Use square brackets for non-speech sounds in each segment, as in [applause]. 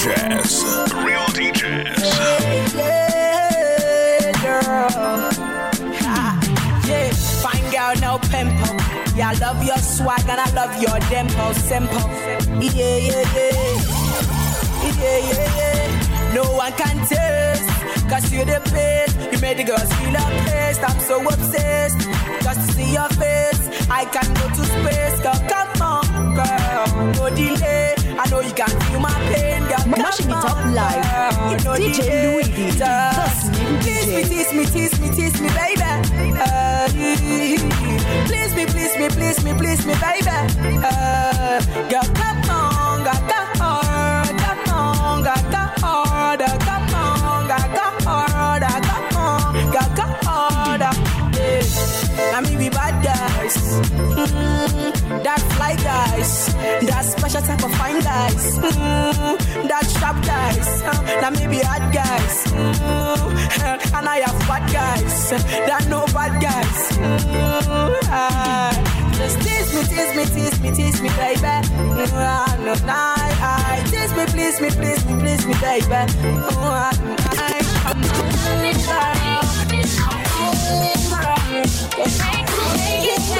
DJs. Real DJs. Yeah, girl. Ah, yeah, fine girl, no pimple. Yeah, I love your swag and I love your dimple, simple. Yeah, yeah, yeah. Yeah, yeah, yeah. No one can test. Cause you're the best. You made the girls feel oppressed. I'm so obsessed. Just to see your face. I can go to space. Girl, come on, girl. No delay. I know you can feel my pain, Mashing it up live. It's DJ. Louis D. Just That's new Tease me, DJ. tease me, tease me, tease me, baby. Uh, please me, please me, please me, please me, baby. Uh, on, girl, come on, come on, girl, come on, girl, come on, girl, come on, girl, come on, girl, come on. Yeah. I mean, we bad guys. Mm, fly guys. That special type of fine guys. Mm, that sharp guys. Uh, that may be hard guys. Mm, and I have bad guys. That no bad guys. Mm, ah. just tease me, tease me, tease me, tease me, baby. Ah, no, nah, I, tease me, please me, please me, please me, baby. Mm, ah, I, Mashing it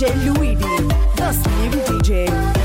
DJ Louis D. The Slim DJ.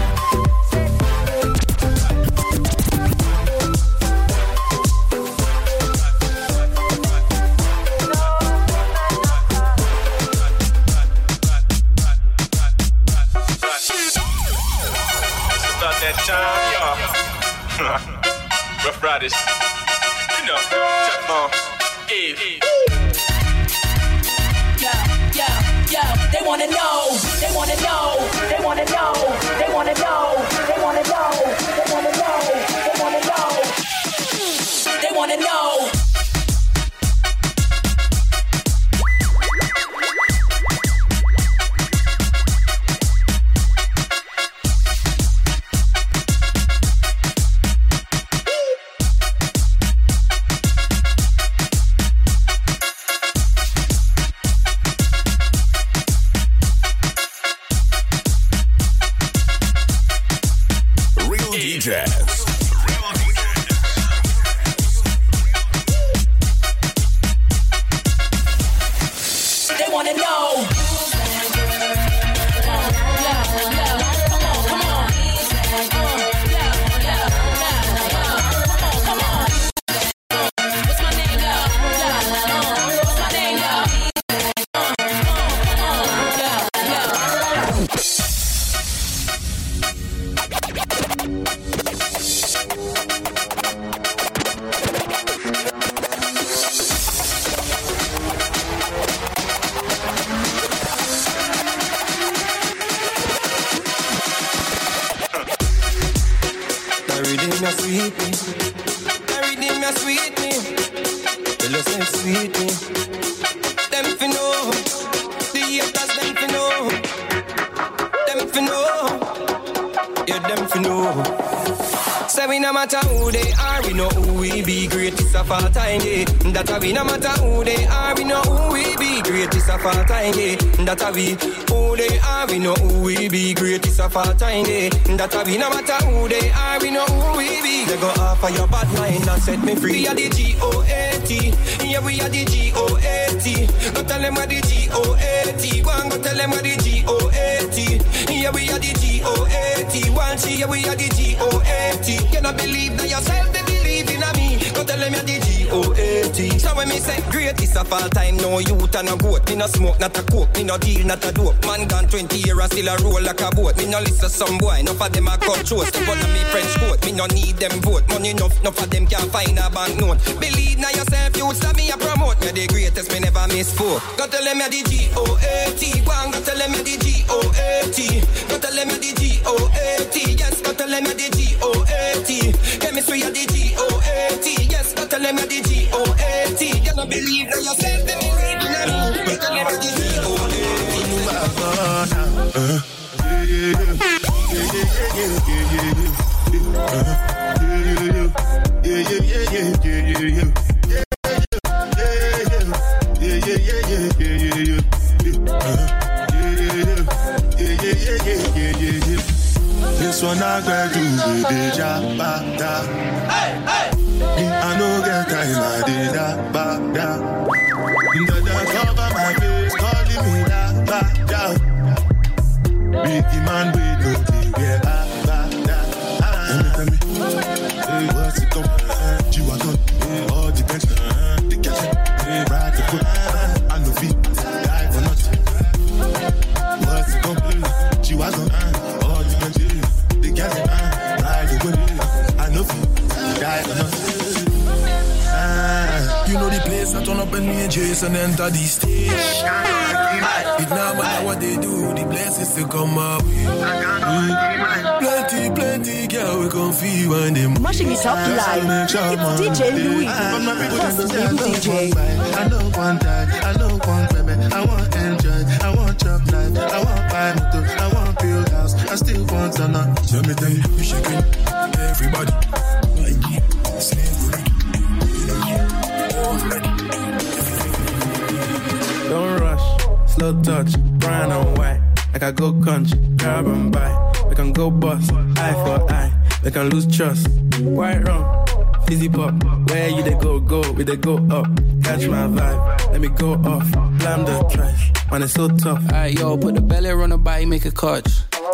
Every day me sweet me. Every day me sweet me. Tell us them sweet me. Them fi know. The haters them fi know. Them fi know. Yeah, them fi know. Say we no matter who they are, we know who we be. Greatest of all time, yeah. That a we no matter who they are, we know who we be. Greatest of all time, yeah. That a we who they are, we know who we be. Greatest of all time, yeah. That a we no matter who they are, we know who we be. They go off of your bad mind and set me free. We are the G O A T, yeah we are the G O A T. Go tell them what the G O A T. Go tell them what the G O A T. Yeah we are the G O A T. One she, yeah we are the G O A T. Cannot believe that yourself, they believe a me. Go tell them you're the G-O-A-T. So when me say greatest of all time, no youth and no goat. Me no smoke, not a coke. Me no deal, not a dope. Man gone 20 years, still a roll like a boat. Me no listen some boy, enough of them a cut throat. Step on me French coat. Me no need them vote. Money enough, enough of them can't find a bank note. Believe now yourself, you stop me a promote. Me the greatest, me never miss four. Go tell them you're the G-O-A-T. Go and go tell them you're the G-O-A-T. Go tell them you're the G-O-A-T. Yes, go tell them you're the G-O-A-T. Chemistry are the G-O-A-T. Tell them you're the G-O-A-T. You don't believe that yourself, they believe in me. Go tell them the G-O-A-T. This one I got to do the job, da. Me, Jason enter the stage. It no matter what they do, the blessings still come up. Mm. Plenty, plenty girl we can feel when them Mashing it up live. It's DJ Louis, first DJ. I know one die, I know one baby. I want enjoy, I want chop life, I want buy motor, I want build house, I still want to know. Let me tell you, touch, brown and white. Like I go country, grab and buy. We can go bust, eye for eye. We can lose trust. White rum, fizzy pop. Where you they go, go, we they go up. Catch my vibe, let me go off. Blam the trash, man, it's so tough. Alright, yo, put the belly on the body, make a catch.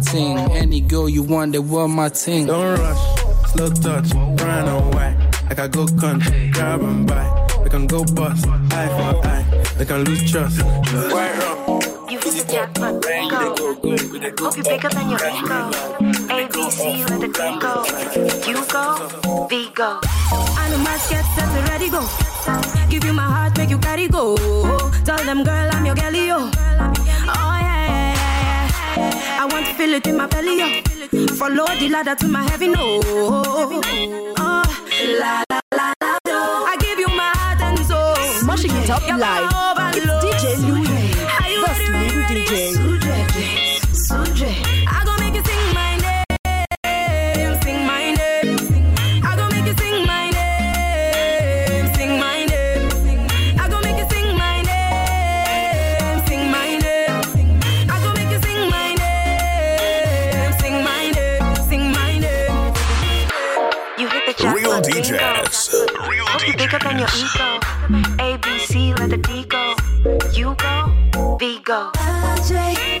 ting. Any girl you want, they were my ting. Don't rush, slow touch, brown and white. Like I go country, grab and buy. We can go bust, eye for eye. We can lose trust. White rum, You hit the jackpot, go. Hope you bigger than your ego. ABC, let the click go. You go, V go. Animals get set to ready go. Give you my heart, make you carry go. Tell them, girl, I'm your girlie, yo. Oh I want to feel it in my belly, yo. Follow the ladder to my heaven, no. Oh, uh, la la la la. do. I give you my heart and soul. Smashing it up live. It's DJ Louis, Bigger than your ego. ABC, let the D go. You go, V go. Uwajinji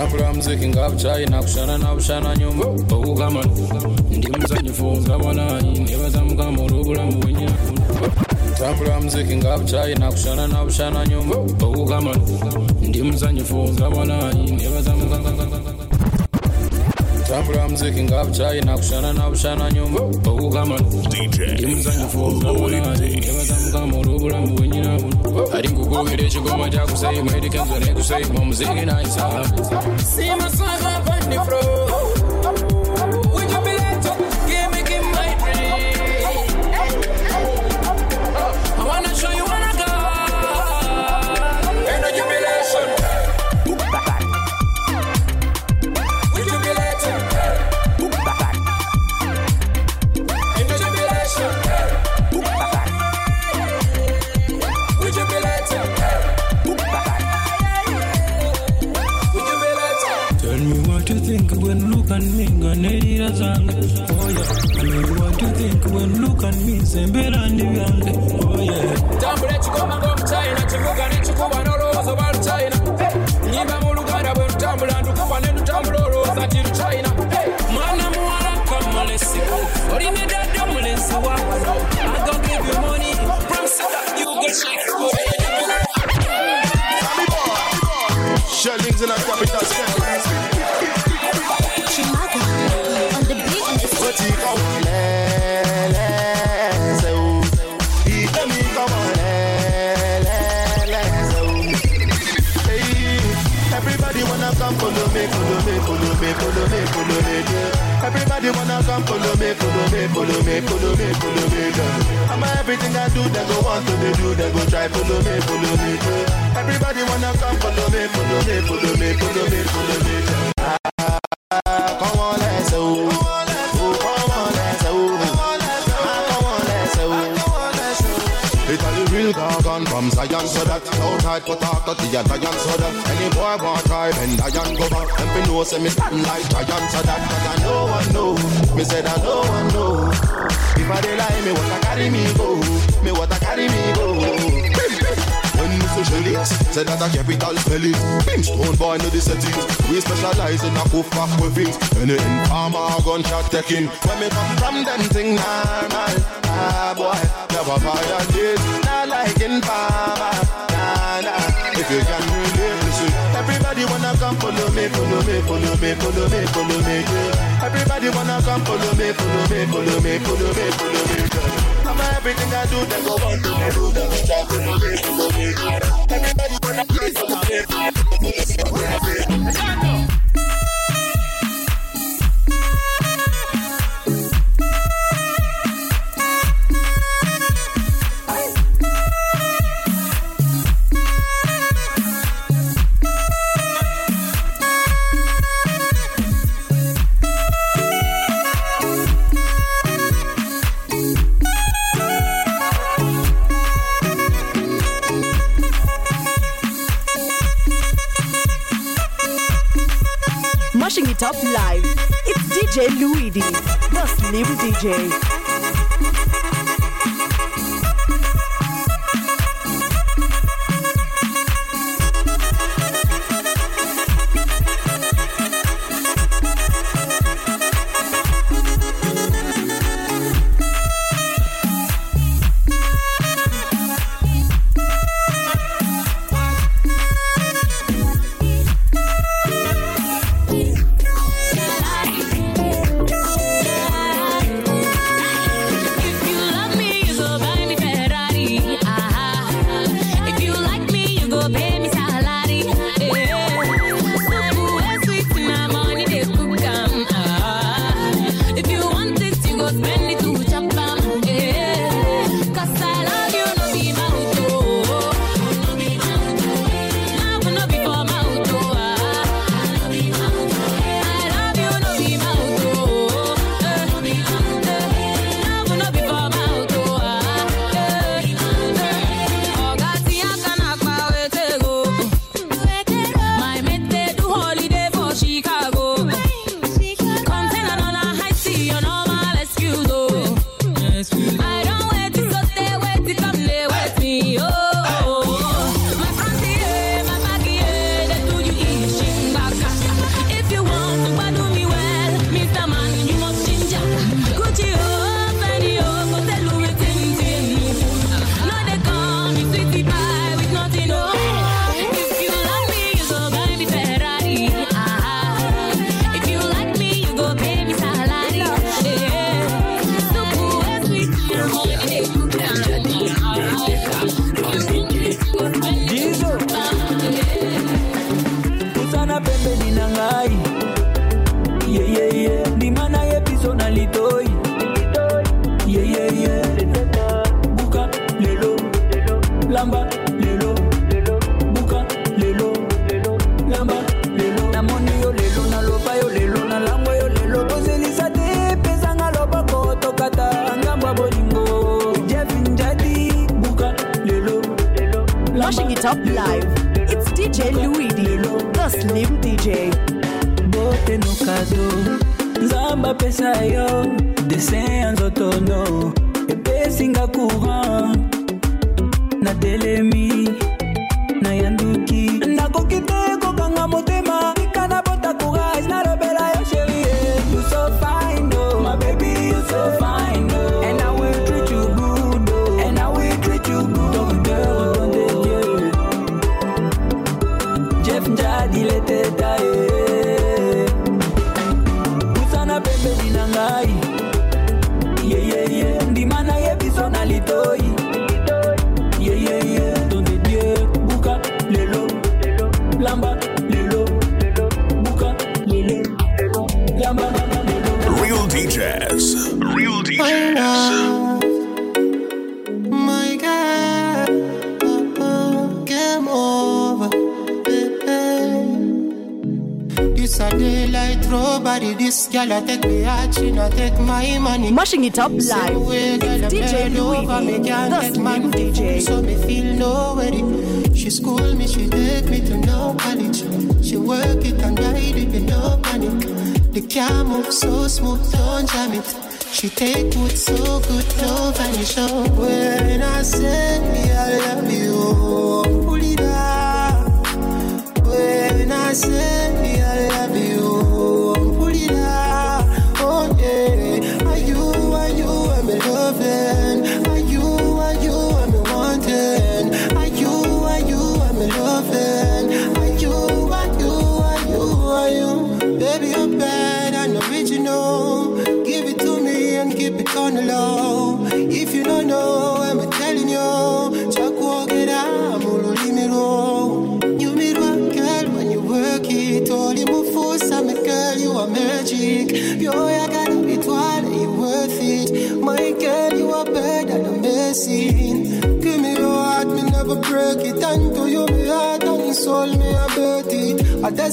to Tapula mziki ngapchayina kushana na bushana nyuma okukama ndi muzanyifu ngabonanyi nebaza mukama olw'obulamu bwenyina tapula mziki ngapchayina kushana na bushana nyuma okukama ndi muzanyifu ngabonanyi nebaza mukama tapula mziki ngapchayina kushana na bushana nyuma okukama ndi muzanyifu ngabonanyi nebaza mukama olw'obulamu bwenyina ali nkugumira ekigoma kyakuseyima erikenzo nekuseyima omuziki naisa See my son up on the floor. Would zange oh yeah Tell me what you think when look at me sembera ndi byange oh yeah tambula ekigoma ng'omuchina kivuga nekikuba n'olowooza oba luchina nyimba mu bwe lutambula ntukuba ne lutambula olowooza ti follow me, follow me, yeah. Everybody wanna come follow me, follow me, follow me, follow me, follow me, yeah. I'm everything I do, they go want to they do, they go try follow me, follow me, yeah. Everybody wanna come follow me, follow me, follow me, follow me, follow me. Ah, come on, let's go. On, let's go. Ah, come on, real from Zion, so that tight but talk to the giant, so that any boy want try bend giant go back. Them fi know say me stand like giant, so that I no one know. Me said I no one know. If I dey lie, me what I carry me go. Me what I carry me go. When me say Shelly, say that a capital spell it. Brimstone boy know the settings. We specialize in a poof back with things. Any informer gunshot taking. When me come from them thing normal. Ah boy, never violate. Not like informer. You can relate, listen. Everybody wanna come follow me, follow me, follow me, follow me, follow me. Yeah. Everybody wanna come follow me, follow me, follow me, follow me, follow me. Yeah. I'm everything I do, they go want to me, do them. Try follow me, follow me. Yeah. Everybody wanna come follow me, follow me, follow me. follow me. Mashing up live. It's DJ Louis D, the Slim DJ. Live. It's DJ Louis D, the Slim DJ. bote no kado nzamba pesa yo desin ya nzotono epesinga courant natelemi nayanduki This girl a take me out, she not take my money. Mashing it up live. Same way, girl, It's DJ me Louis, the get Slim DJ. So me feel no worry. She school me, she take me to no college. She work it and ride it, with no panic. The car move so smooth, don't jam it. She take good, so good, no vanish. Oh, when I say I love you, pull it up. When I say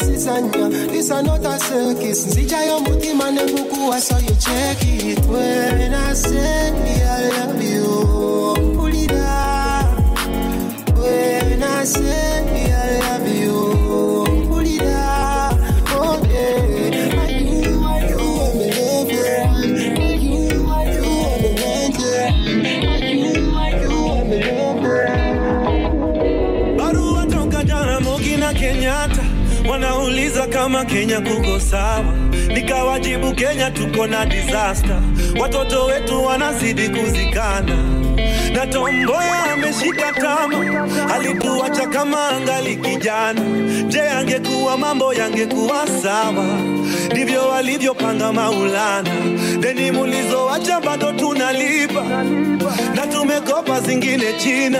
it. A desizanya, this is not a circus. Sija yo mutima nebuku, so you check it. When I say I love wanauliza Kenya kuko sawa, nikawajibu Kenya tuko na disaster, watoto wetu wanazidi kuzikana na Tomboya ameshika tama, alituacha kama angali kijana. Je, angekuwa mambo yangekuwa sawa? Ndivyo walivyopanga Maulana, deni mulizoacha bado tunalipa, na tumekopa zingine China,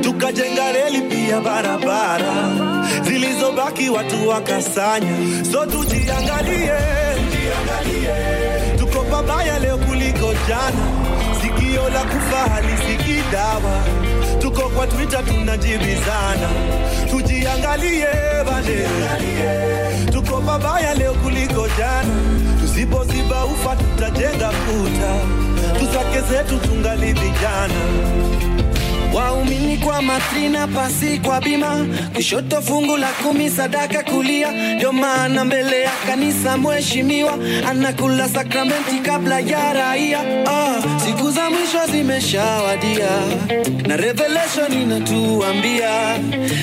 tukajenga reli pia barabara, zilizobaki watu wakasanya. So tujiangalie, tuko pabaya leo kuliko jana sikio la kufa halisiki dawa. Tuko kwa Twitter tunajibizana, tujiangalie bade, tuko babaya leo kuliko jana. Tusipoziba ufa tutajenga kuta, tusake zetu tungali vijana. Waumini kwa matrina pasi kwa bima. Kushoto fungu la kumi sadaka kulia. Ndio maana mbele ya kanisa mheshimiwa anakula sakramenti kabla ya raia. Ah, siku za mwisho zimeshawadia. Na revelation inatuambia.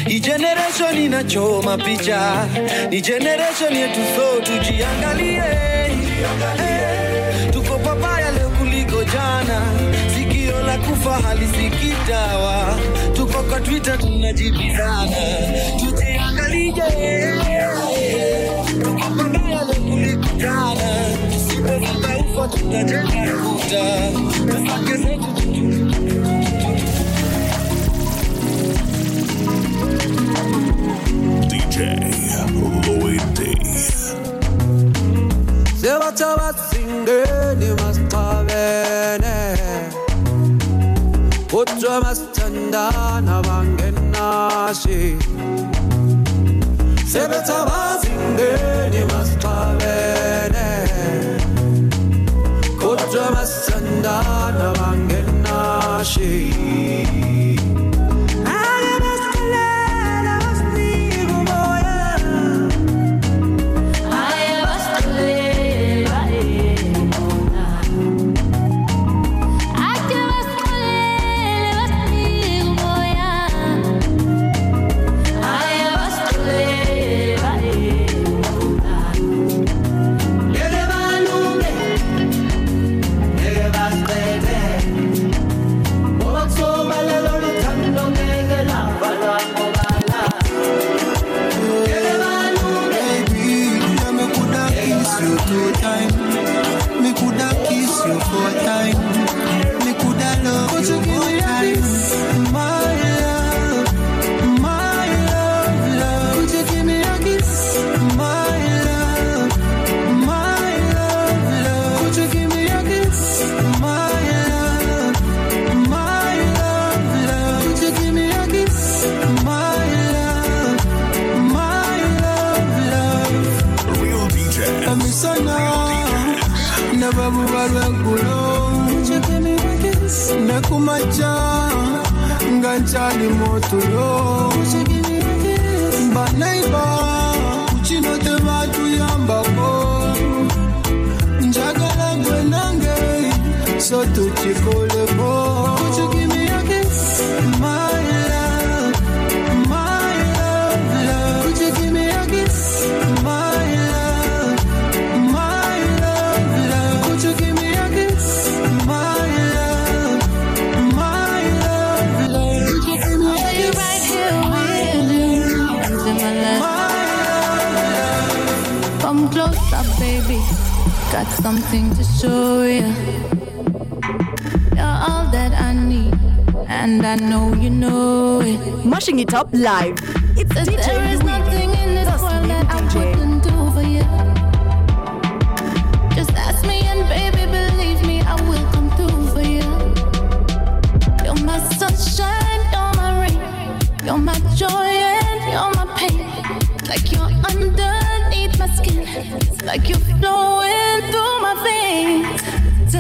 Hii generation inachoma picha. Ni generation yetu so tujiangalie. Eh, la kufa halisikii dawa tuko kwa twitter tunajibizana. Tujiangalie tuko pabaya leo kuliko jana tusipovuka ufa tutajenga kuta tufake zetu DJ Lloyd D. Se faccia singeni ma Kutwa masithandana bangenashe Sebetha bazingeni masixabene Kutwa masithandana bangenashe macha ngancali motolo banaiba kuchino te batuyambako njagala gwe nange so tucikolebo baby. Got something to show you. You're all that I need, and I know you know it. Mushing it up live. It's, there is nothing in. It's like you're flowing through my veins.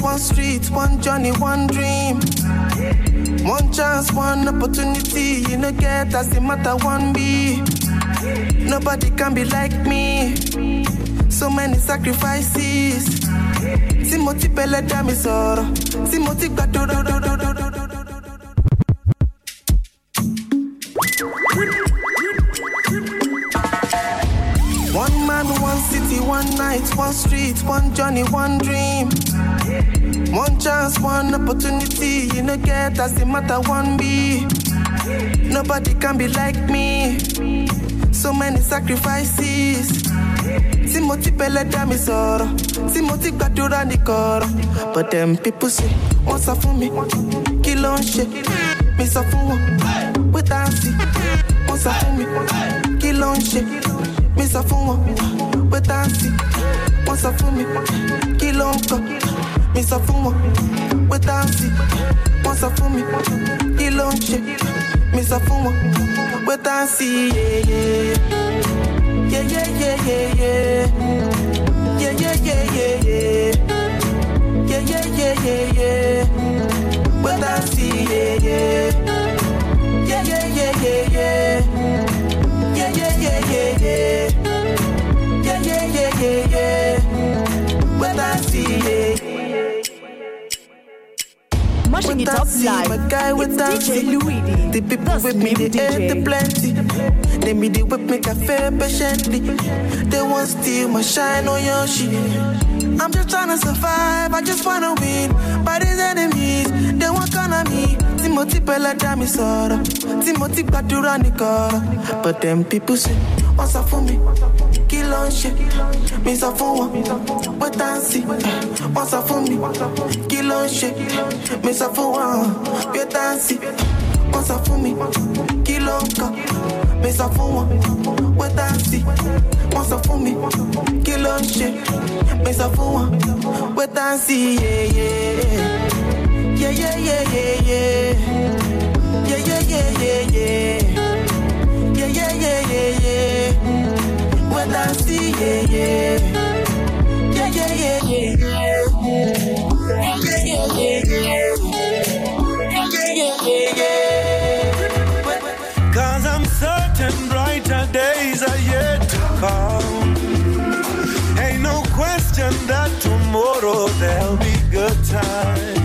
One street, one journey, one dream. One chance, one opportunity. You know, get as the matter one be. Nobody can be like me. So many sacrifices. Timothy Pele dami sọ̀rọ̀. Timothy gbàdúrà. One man, one city, one night, one street, one journey, one dream. One chance, one opportunity. You know, get as the matter one be. Nobody can be like me. So many sacrifices. Timothy Pele dami sọ̀rọ̀. Timothy gbàdúrà ní kọ̀rọ̀. But them people say, wọ́n sọ fún mi, kí ló ń ṣe? Mi sọ fún wọn, pé dáǹsì. Wọ́n sọ fún mi, kí ló ń ṣe? Mi sọ fún wọn, pé dáǹsì. Wọ́n sọ fún mi, kí? Mi sọ fún wọn, pé dáǹsì. Wọ́n sọ fún mi, ṣe? Mi sọ fún wọn, pé dáǹsì. Yeah, yeah, yeah, yeah, yeah. Yeah, yeah, yeah, yeah, yeah. Yeah, yeah, yeah, yeah, yeah. But Mashing it up live. My guy with DJ Louis. The people with me, they ate the plenty. They me the whip I fair patiently. They want steal my shine on your shit. I'm just trying to survive, I just wanna win. By these enemies, they want kind me. Timothy Pella Dami Sora. Timothy Badura. But them people say, what's up for me? Kill on shit. Me dancing. What's up for me? Kill on shit. Me so for one. We dancing. What's up for me? On cut. Me so for one. We dancing. What's up for me? Kill on shit. Me so for one. We dancing. Yeah, yeah. Yeah, yeah, yeah, yeah, yeah. Yeah, yeah, yeah, yeah, yeah. Yeah, yeah, yeah, yeah. Yeah, yeah, yeah, yeah. Cause I'm certain brighter days are yet to come. Ain't no question that tomorrow there'll be good times.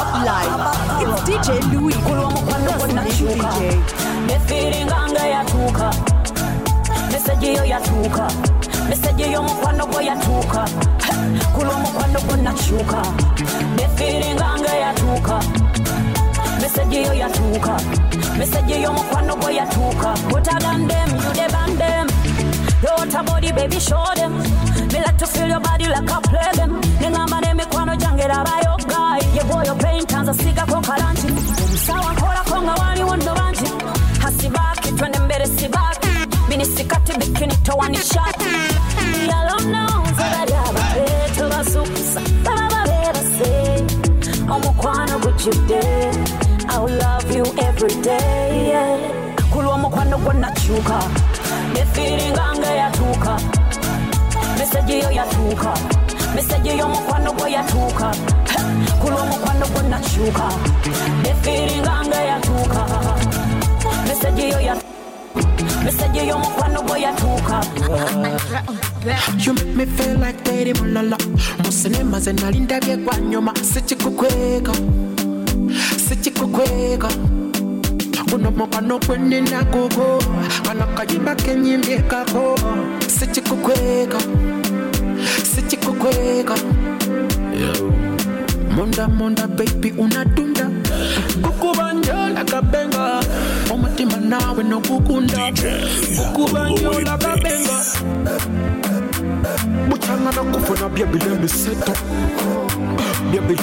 Up live. It's DJ Louis. DJ. efiringanga yatuuka meseji yo yatuuka meseji y'omukwano gwo yatuuka kulwa omukwano gwo nakyuka efiringanga yatuuka meseji yo yatuuka meseji y'omukwano gwo yatuuka utagandem yudebandem Daughter body, baby, show them. Me like to feel your body like I play them. Ningamba n'emikwano gyange laba yo guy. ye boyo painta nzasigako kalanki sawa nkolako nga waliwo nno bangi hasibaki twende mbere sibaki. Binisikati bikinitowanisyaki yalononze bali ababe tebasukusa bababebase omukwano gujjudde iw love you everyday kulwa omukwano gwenakyuka nefiringange yatuuka mesegiyo yatuuka meseje y'omukwano gwe yatuuka ku [laughs] lw'omukwano gwe nakyuka efiringanga yatuuka meseje yo yatuuka meseje y'omukwano gwe yatuuka You make me feel like Teddy Mulala. Musinema ze nali ndabye gwa nyuma. Sikikukweka sikikukweka guno mukwano gweninagugo kano kayimba kenyimbyekako sikikukweka Sichikukweka Munda munda baby unadunda Kukubanjola kabenga. Omutima nawe nogugunda Kukubanjola kabenga. Muchangana kufuna baby let me set up Baby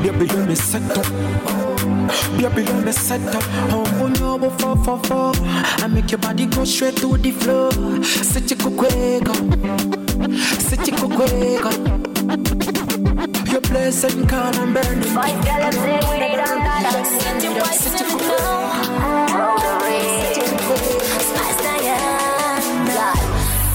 let me set up Baby let me set up Muchangana kufuna baby let me set up Baby let me set up Baby let me set up Oh bunyo fo fo fo I make your body go straight to the floor Sichikukweka Sichikukweka Your place and call and burn Five gallons in, we need another. City boy, city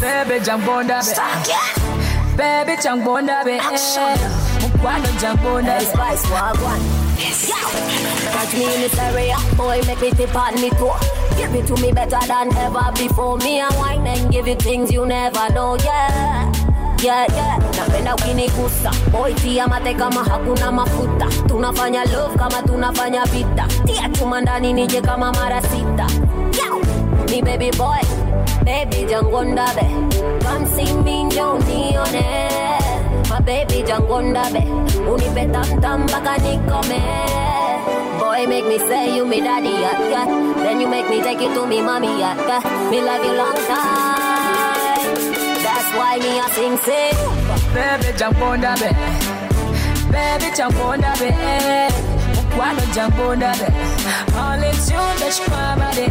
Baby jangbonda be Baby jangbonda be Mukwano jangbonda be Spice wagwan Catch me in this area, boy, make me tip on me toe. Give it to me better than ever before. Me a wine and give you things you never know, yeah. Yeah, yeah, napenda ukinigusa boy, tia mate kama hakuna mafuta. Tunafanya love kama tunafanya vita. Tia chuma ndani nije kama mara sita. Yo, me baby boy, baby jangonda be. Come see me njoo nione. My baby jangonda be. Unipe tam mpaka nikome. Boy, make me say you me daddy, yeah, yeah. Then you make me take you to me mommy, yeah, yeah. Me love you long time. That's why me a sing say, Baby, jump on the bed. Baby, jump on the bed. Mukwano jump on the bed. Only tune the shkwama de.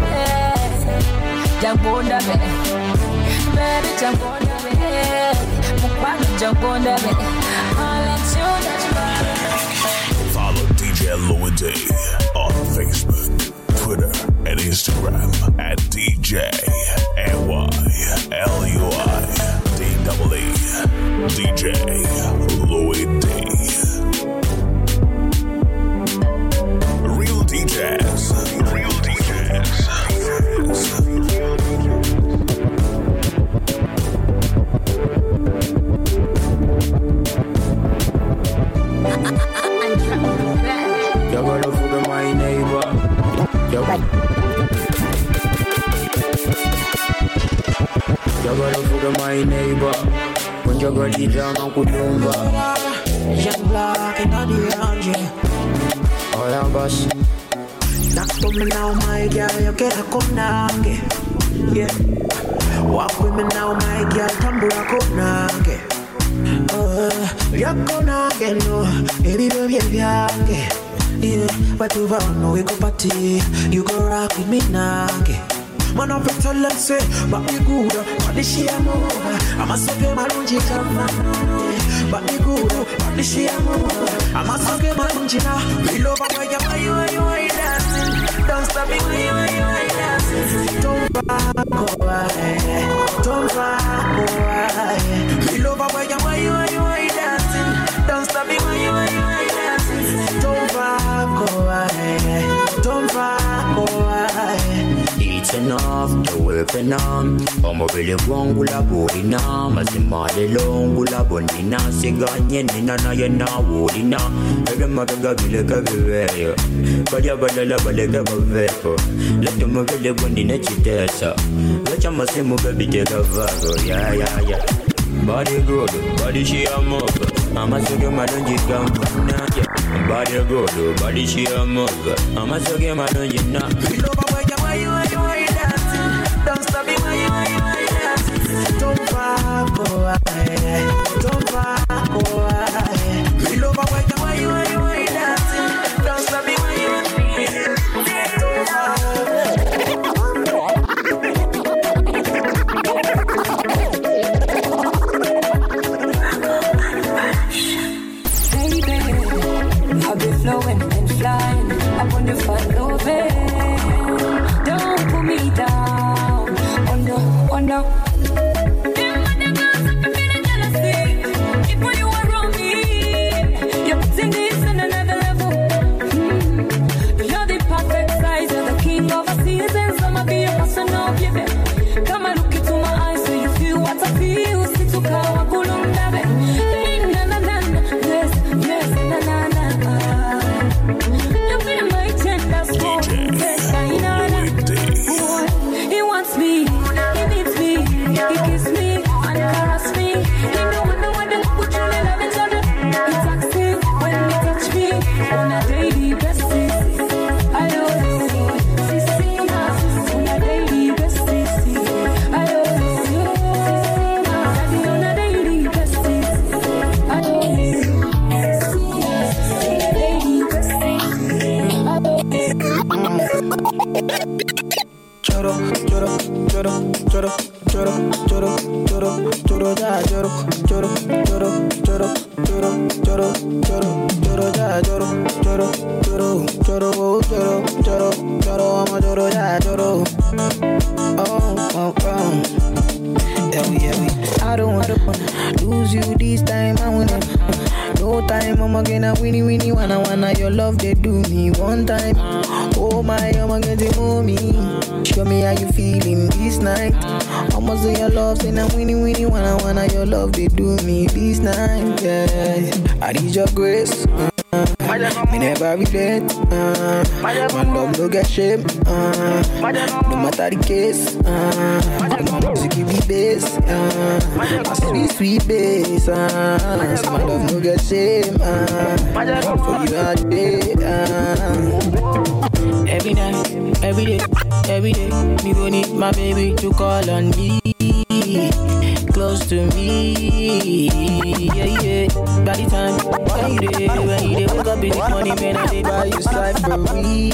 Jump on the bed. Baby, jump on the bed. Jogunda. Follow DJ Lewin on Facebook, Twitter, and Instagram at DJ A-Y-L-U-I D-E-E DJ Louis to my neighbor. Kunja Gradija na Kutumba. Young black and all the hundred. All of us. me now my girl, yokera kunange. Yeah. Walk with me now my girl, tambura kunange. Yakonange no, baby, baby, byange. Yeah, batuva ono wekopati, you go rock with me now, nange. Man up and tell them say, me good, the shit I'm over. I'm a sucker, come But me good, the shit I'm over. I'm a sucker, now. We love how you, why you, why you, why you dancing? Don't stop me, why you, why dancing? Don't back away, don't back away. Love how you, why why you, why dancing? Don't stop me, why you, why dancing? Don't back away, don't back away enough, the weapon arm. I'm a really wrong gula body now. I gula bunny now. See God, you know, now you're not. Every mother got me like everywhere. But you're a little bit like a vapor. Let them really bunny net you there, sir. Let your must move a bit take a vapor. Yeah, yeah, yeah. Body good, body she a move. Mama so give my don't you come. Body good, body she a move. Mama so give my don't you knock. oh. Get shame. Uh, no matter the case. Uh, music give me bass. Uh, my sweet sweet bass. Uh, so my love no get shame. Uh, for you all day. Uh, every night, every day, every day, me go need my baby to call on me. close to me. Yeah, yeah. By the time when you when you there, wake up in the morning, man, I dey buy you slide for me.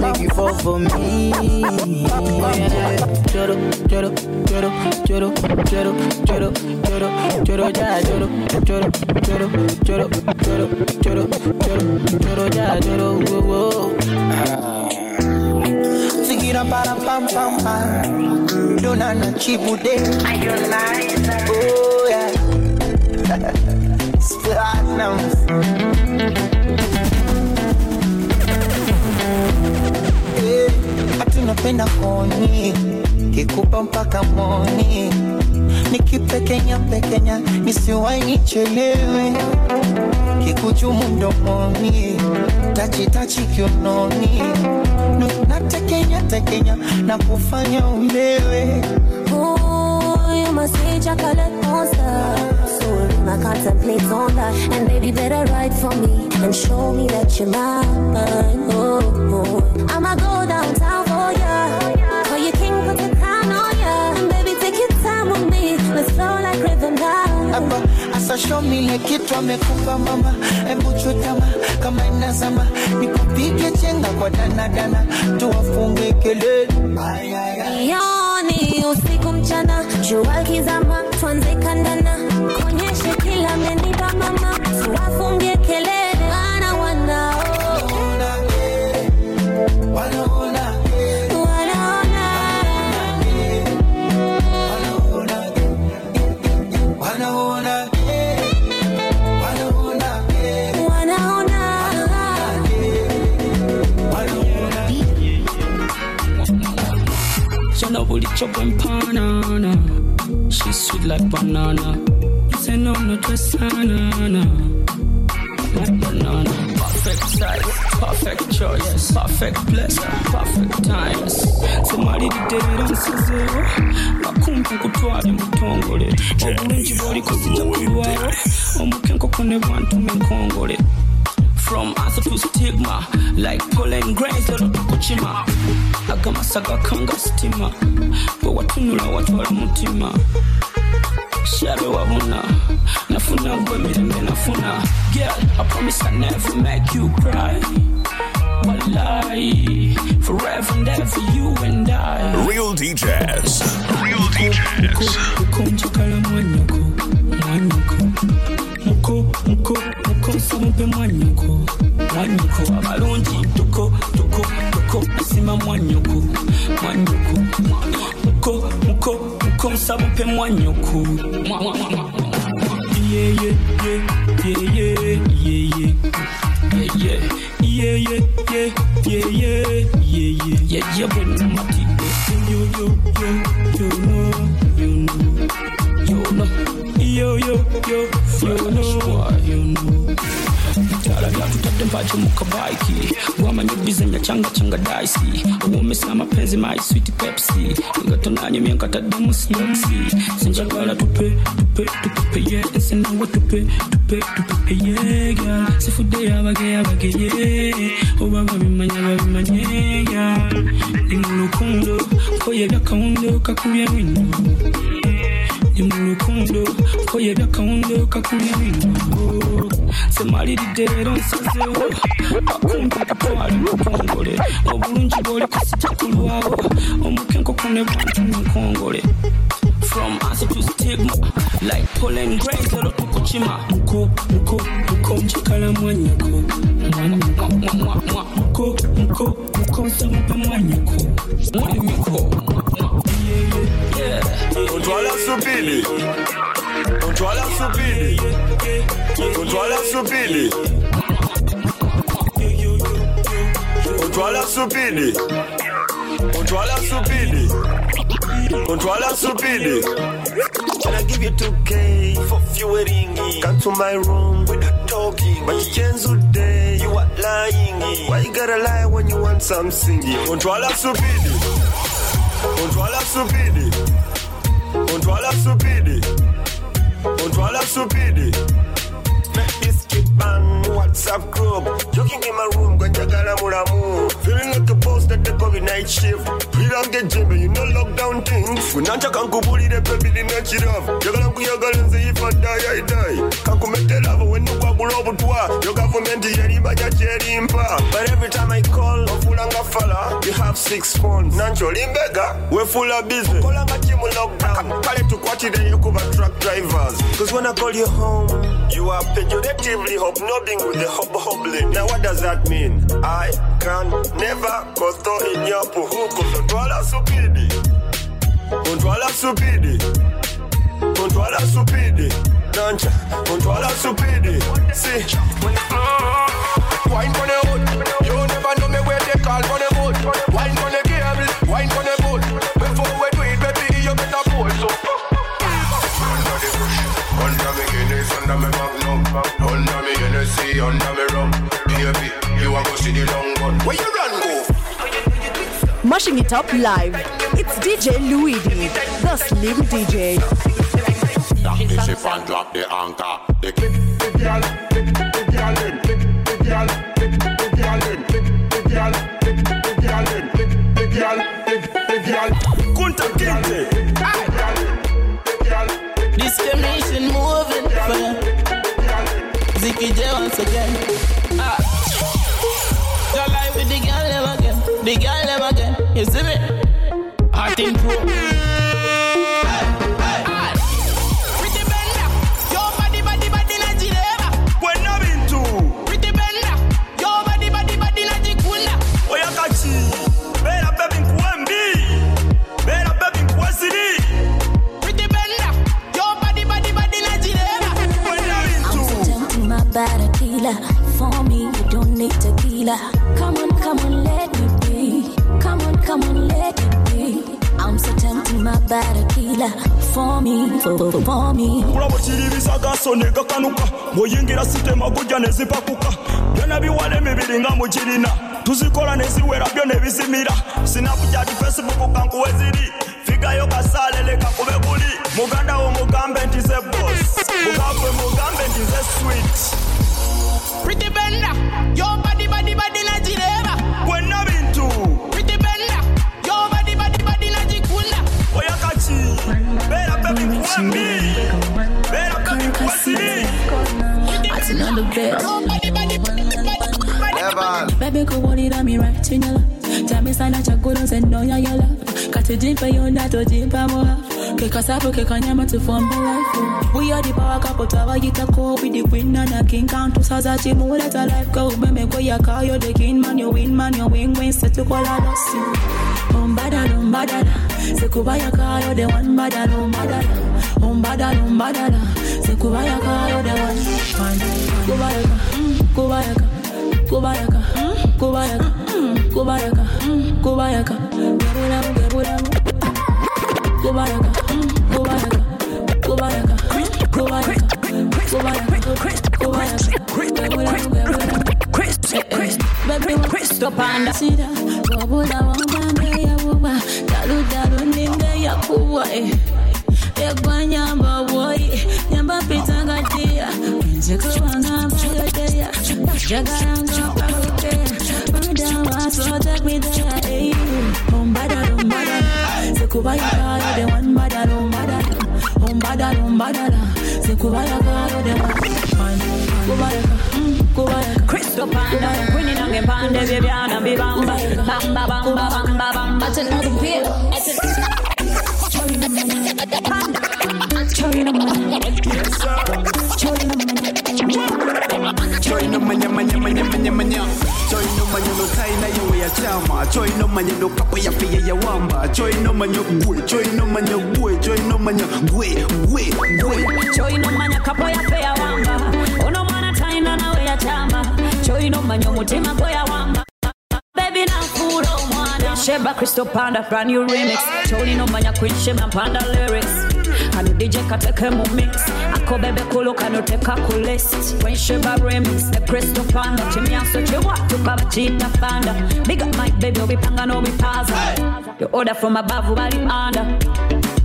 Make you fall for me. Yeah. Choro, choro, choro, choro, choro, choro, choro, choro, ja, choro, choro, choro, choro, choro, choro, choro, choro, ja, choro, whoa, whoa. Ah. Sigira para pam pam pam. Dona na chibude. Oh yeah. Platinum. Napenda koni kikupa mpaka moni nikipekenya pekenya nisiwai nichelewe kikuchumu mdomoni tachitachi kiunoni natekenya tekenya na kufanya ulewe I contemplate on that. And baby, better write for me and show me that you're mine. Oh, oh. I'ma go downtown asashomile kitu amekupa mama. Hebu chutama kama inazama nikupige chenga kwa danadana tuwafunge kelele. Yoni usiku mchana, jua kizama, tuanze kandana, kuonyeshe chop on banana. Sweet like banana. You say no, no just banana. Like banana. Perfect size, perfect choice, perfect place, perfect times. Somebody did it on Cesaro. Makumbu kutwali mutongole. Obulungi bw'oliko sijja kulwawo. Omukenko kone bantu menkongole. From answer to stigma Like pollen grains lero tukuchima agamasaga kanga sitima bwe watunula watwala mutima shabe wabona nafuna gwe mirembe nafuna girl i promise i never make you cry Wallahi, forever and ever you and I Real DJs. Real DJs. mukonjagala mwanyoko mwanyoko muko muko muko nsabumpe mwanyoko mwanyoko abalungi tuko tuko tuko nasima mwanyoko mwanyoko muko muko muko nsabumpe mwanyoko Mwa- mwa- mwa- mwa- yeah yeah yeah yeah yeah yeah yeah yeah yeah yeah yeah yeah yeah yeah yeah yeah yeah no yo yo yo yo no. Yo no Tala vyatutade mpacho mukabaiki wamanye bizenya changa changa daisi uwomesa mapenzi my sweet pepsi. Ngatonanye myenkatadde mu snoksi sinjagala tupe tupe tupe ye nsenawe tupe tupe tupe ye ga sifudde yabage yabageye oba babimanya babimanye ya ndi mu lukundo koye byakawundo kakubye wino ni mu rukundo ko yega akahundo kakumye n'umugo samarira idero nsazeho akumva gatwara umukongore obulungi bw'oli kusijja omukenko kune bungi mukongore from answer to stigma like pollen grains olwokukuchima muko muko muko mchikala mwanyako. Mwanyako muko muko muko nsamupa mwanyako. Mwanyako. Contrôle la soupile. Contrôle la soupile. Control la soupile. Contrôle la soupile. Contrôle la soupile. Contrôle la soupile. Can I give you 2K for fueling? Come to my room with the talking. But you change day. you are lying. Why you gotta lie when you want something? Contrôle la soupile. On doit la soupider. On subidi. la soupider. subidi. la What's WhatsApp group. You can get my room, go jagala muramu. Feeling like a boss that the COVID night shift. We don't get jimmy, you know lockdown things. We not can go bully the baby the gonna off. your kuyagal and say if I die, I die. Can't commit the love when you go over to. Your government is any by your But every time I call, I'm full of fella. You have six phones. Nancho Limbega, we're full of business. Call a team lockdown. I'm calling to Kwachi, then you cover truck drivers. Cause when I call you home, you are pejoratively hobnobbing with the hob hobbling. Now what does that mean? I can never kosto inyapu huko kontwala supidi. Kontwala supidi. Kontwala supidi. Nancha, kontwala supidi. See. Wine for the hood. You never know me where they call for the Hennessy, under me rum. Baby, you a go see the long gun. Where you run go? Mashing it up live. It's DJ Louis D, the Slim DJ. Dock the ship and drop the anchor. The kick, the girl, amaaso negakanuka bw'oyingira sitema gujja nezipakuka. Byona biwala emibiri nga mugirina tuzikola neziwera byo nebizimira sinabujati facebook kankuwe ziri. Figayo kasaleleka kube kuli muganda wo mugambe nti zebos mugagwe mugambe Go hold it on me right in your love. Tell me sign that you're good and say no, yeah, your love. Got to jump on that to jump on more. Keka sapo keka nyama to form the life. We are the power couple tower get a call with the queen and a king count to saza chimu let a life go. Baby, go ya call you're the king man, you win man, you win win set to call a loss. Umbada umbada Sekuba ya call you the one bada umbada Umbada umbada Sekuba ya call you the one. Kubayaka, kubayaka. Kubayaka, Kubayaka, Kubayaka, Kubayaka, Kubayaka, Kubayaka, Kubayaka, Kubayaka, Kubayaka, Kubayaka, Gebulamu, Gebulamu, Baby, Cristo Panda, Sida, Wabula, Wambande, Yabuba, Dalu, Dalu, Ninde, Yakuwa, eh. Egwa nyamba boy, nyamba pitanga Jaga mchupa hote Muda waso take me there Choi no man, you know, papa, you feel wamba. Choi no man, you boy. No man, you boy. Join no man, you boy. Boy, boy. Join no man, you papa, you feel wamba. Oh, Uno mana taina na weya chama. Join no man, you mutima goya wamba. Baby, na kuro oh, mwana. Sheba Crystal Panda, brand new remix. Choi no man, you quit panda lyrics. DJ can take a mix ako bebe kulu kanoteka ku list wensheba remis ne kristo panda kimyaso kiwa tukaba Panda. Big up my baby we panga no obipanga pasa. You order from above bali panda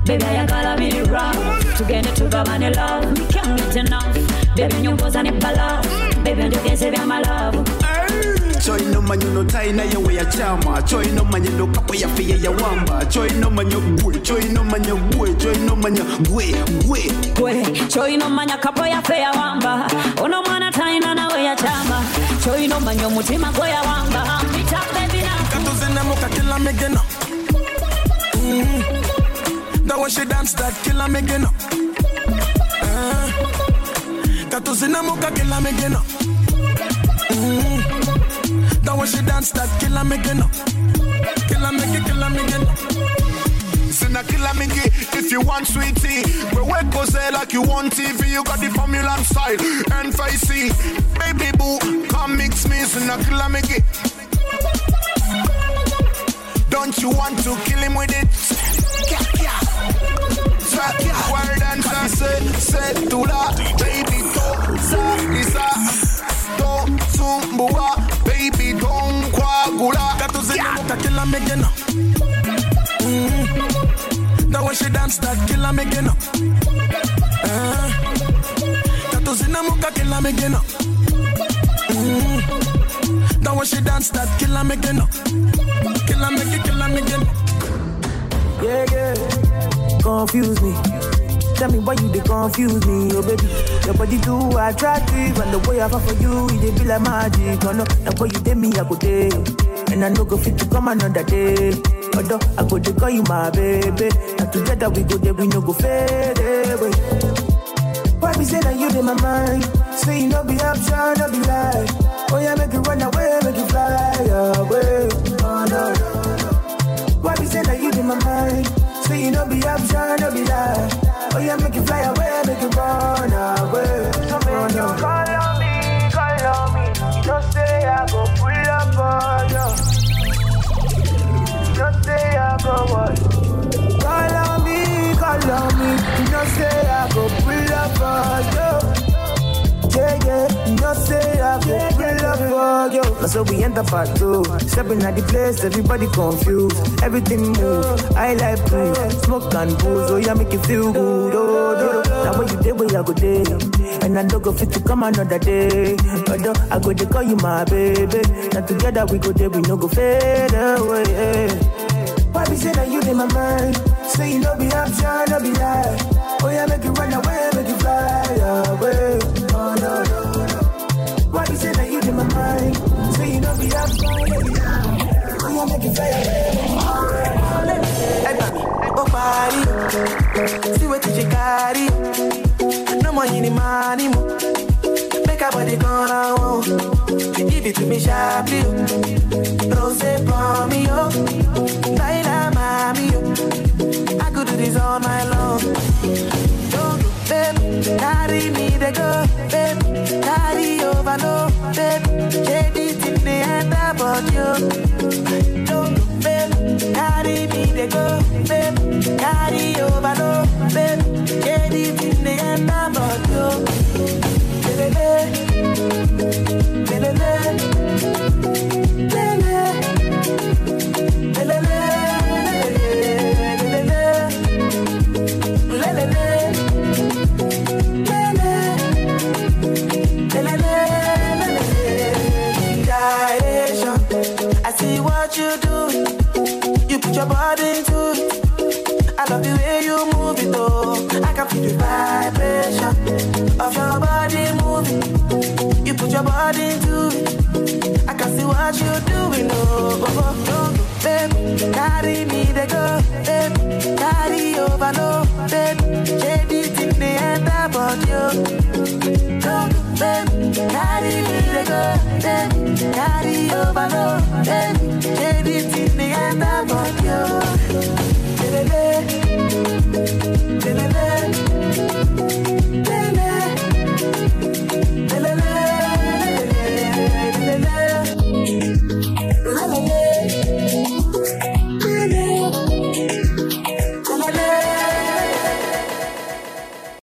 Baby, ayagala biri to tugende tugabane love we can't get enough baby nyongoza ne love. baby njogeze love. Choi no manyo no tai na yewe ya chama. Choi no manyo no kapo ya fiye ya wamba. Choi no manyo gwe Choi no manyo gwe Choi no manyo gwe gwe. Gwe choinomanya kapo yafe yawamba ono mwana taina nawe yachamba choinomanya omutima gwe yawamba mpita bebi Katuzinemuka kila migina mm That when she dance that killer me gina uh, Katuzinemuka kila migina mm That when she dance that killer me gina Killer me killer me gina Sinna killer me gi if you want sweetie. We work go say like you want TV. You got the formula and style and facey. Baby boo, come mix me. Sinna killer me gi. Don't you want to kill him with it? Well dancer say say to la baby to sa lisa to sumbua coagula. Katuzinemuka kila migina mm That when she dance that killer me gina uh, Katuzinemuka kila me gina mm That when she dance that killer me gina Killer me killer me gina Yeah, yeah. Confuse me. Tell me why you they confuse me, oh baby. Your body too attractive, and the way I fall for you, it dey be like magic. Oh no, the way you take me, I go day, and I no go fit to come another day. Although I go to call you my baby, and together we go there, we no go fade away. Why we say that you in my mind? Say you no be option, no be lie. Oh yeah, make it run away, make it fly away. Oh no. Why we say that you in my mind? Say you no be option, no be lie. Oh yeah, make it fly away, make it run away. So make oh, you call on me, call on me. You say I go pull up on you. Say I go what? Call on me, call on me. You say I go pull up on you. Yeah, yeah, you say I go pull up for you. That's so we enter part two. Stepping at the place, everybody confused. Everything move. I like blue, smoke and booze. Oh yeah, make you feel good. Oh, oh, oh. Now when you day, where I go day, and I don't go fit to come another day. But uh, I go to call you my baby. Now together we go there, we no go fade away. Why be say that you in my mind? Say you no be option, no be lie. Oh yeah, make you run away, make you fly away. Oh no no no. Why be say that you in my mind? Say you no be option, no be lie. Oh yeah, make you fly away. Oh party, see what you carry. No money, money, mo. Make a body gonna. Oh. Give it to me sharply. Oh. Rose for me, oh. Oh. I could do this all night long. Babe. Carry me, they go, babe. Carry over, no, babe. Shade it in the end about you. Don't go, babe. Carry me, they go, babe. Carry over, no, babe. Shade it in the end what you I love the way you move it. I can feel your body to it. I can see what you're doing, oh, oh, oh, oh. baby. Carry me, they go, babe. Carry over, no, eh. baby. Shady thing, they enter, but you. Don't. Carry me, they go, babe. Carry over, no, baby.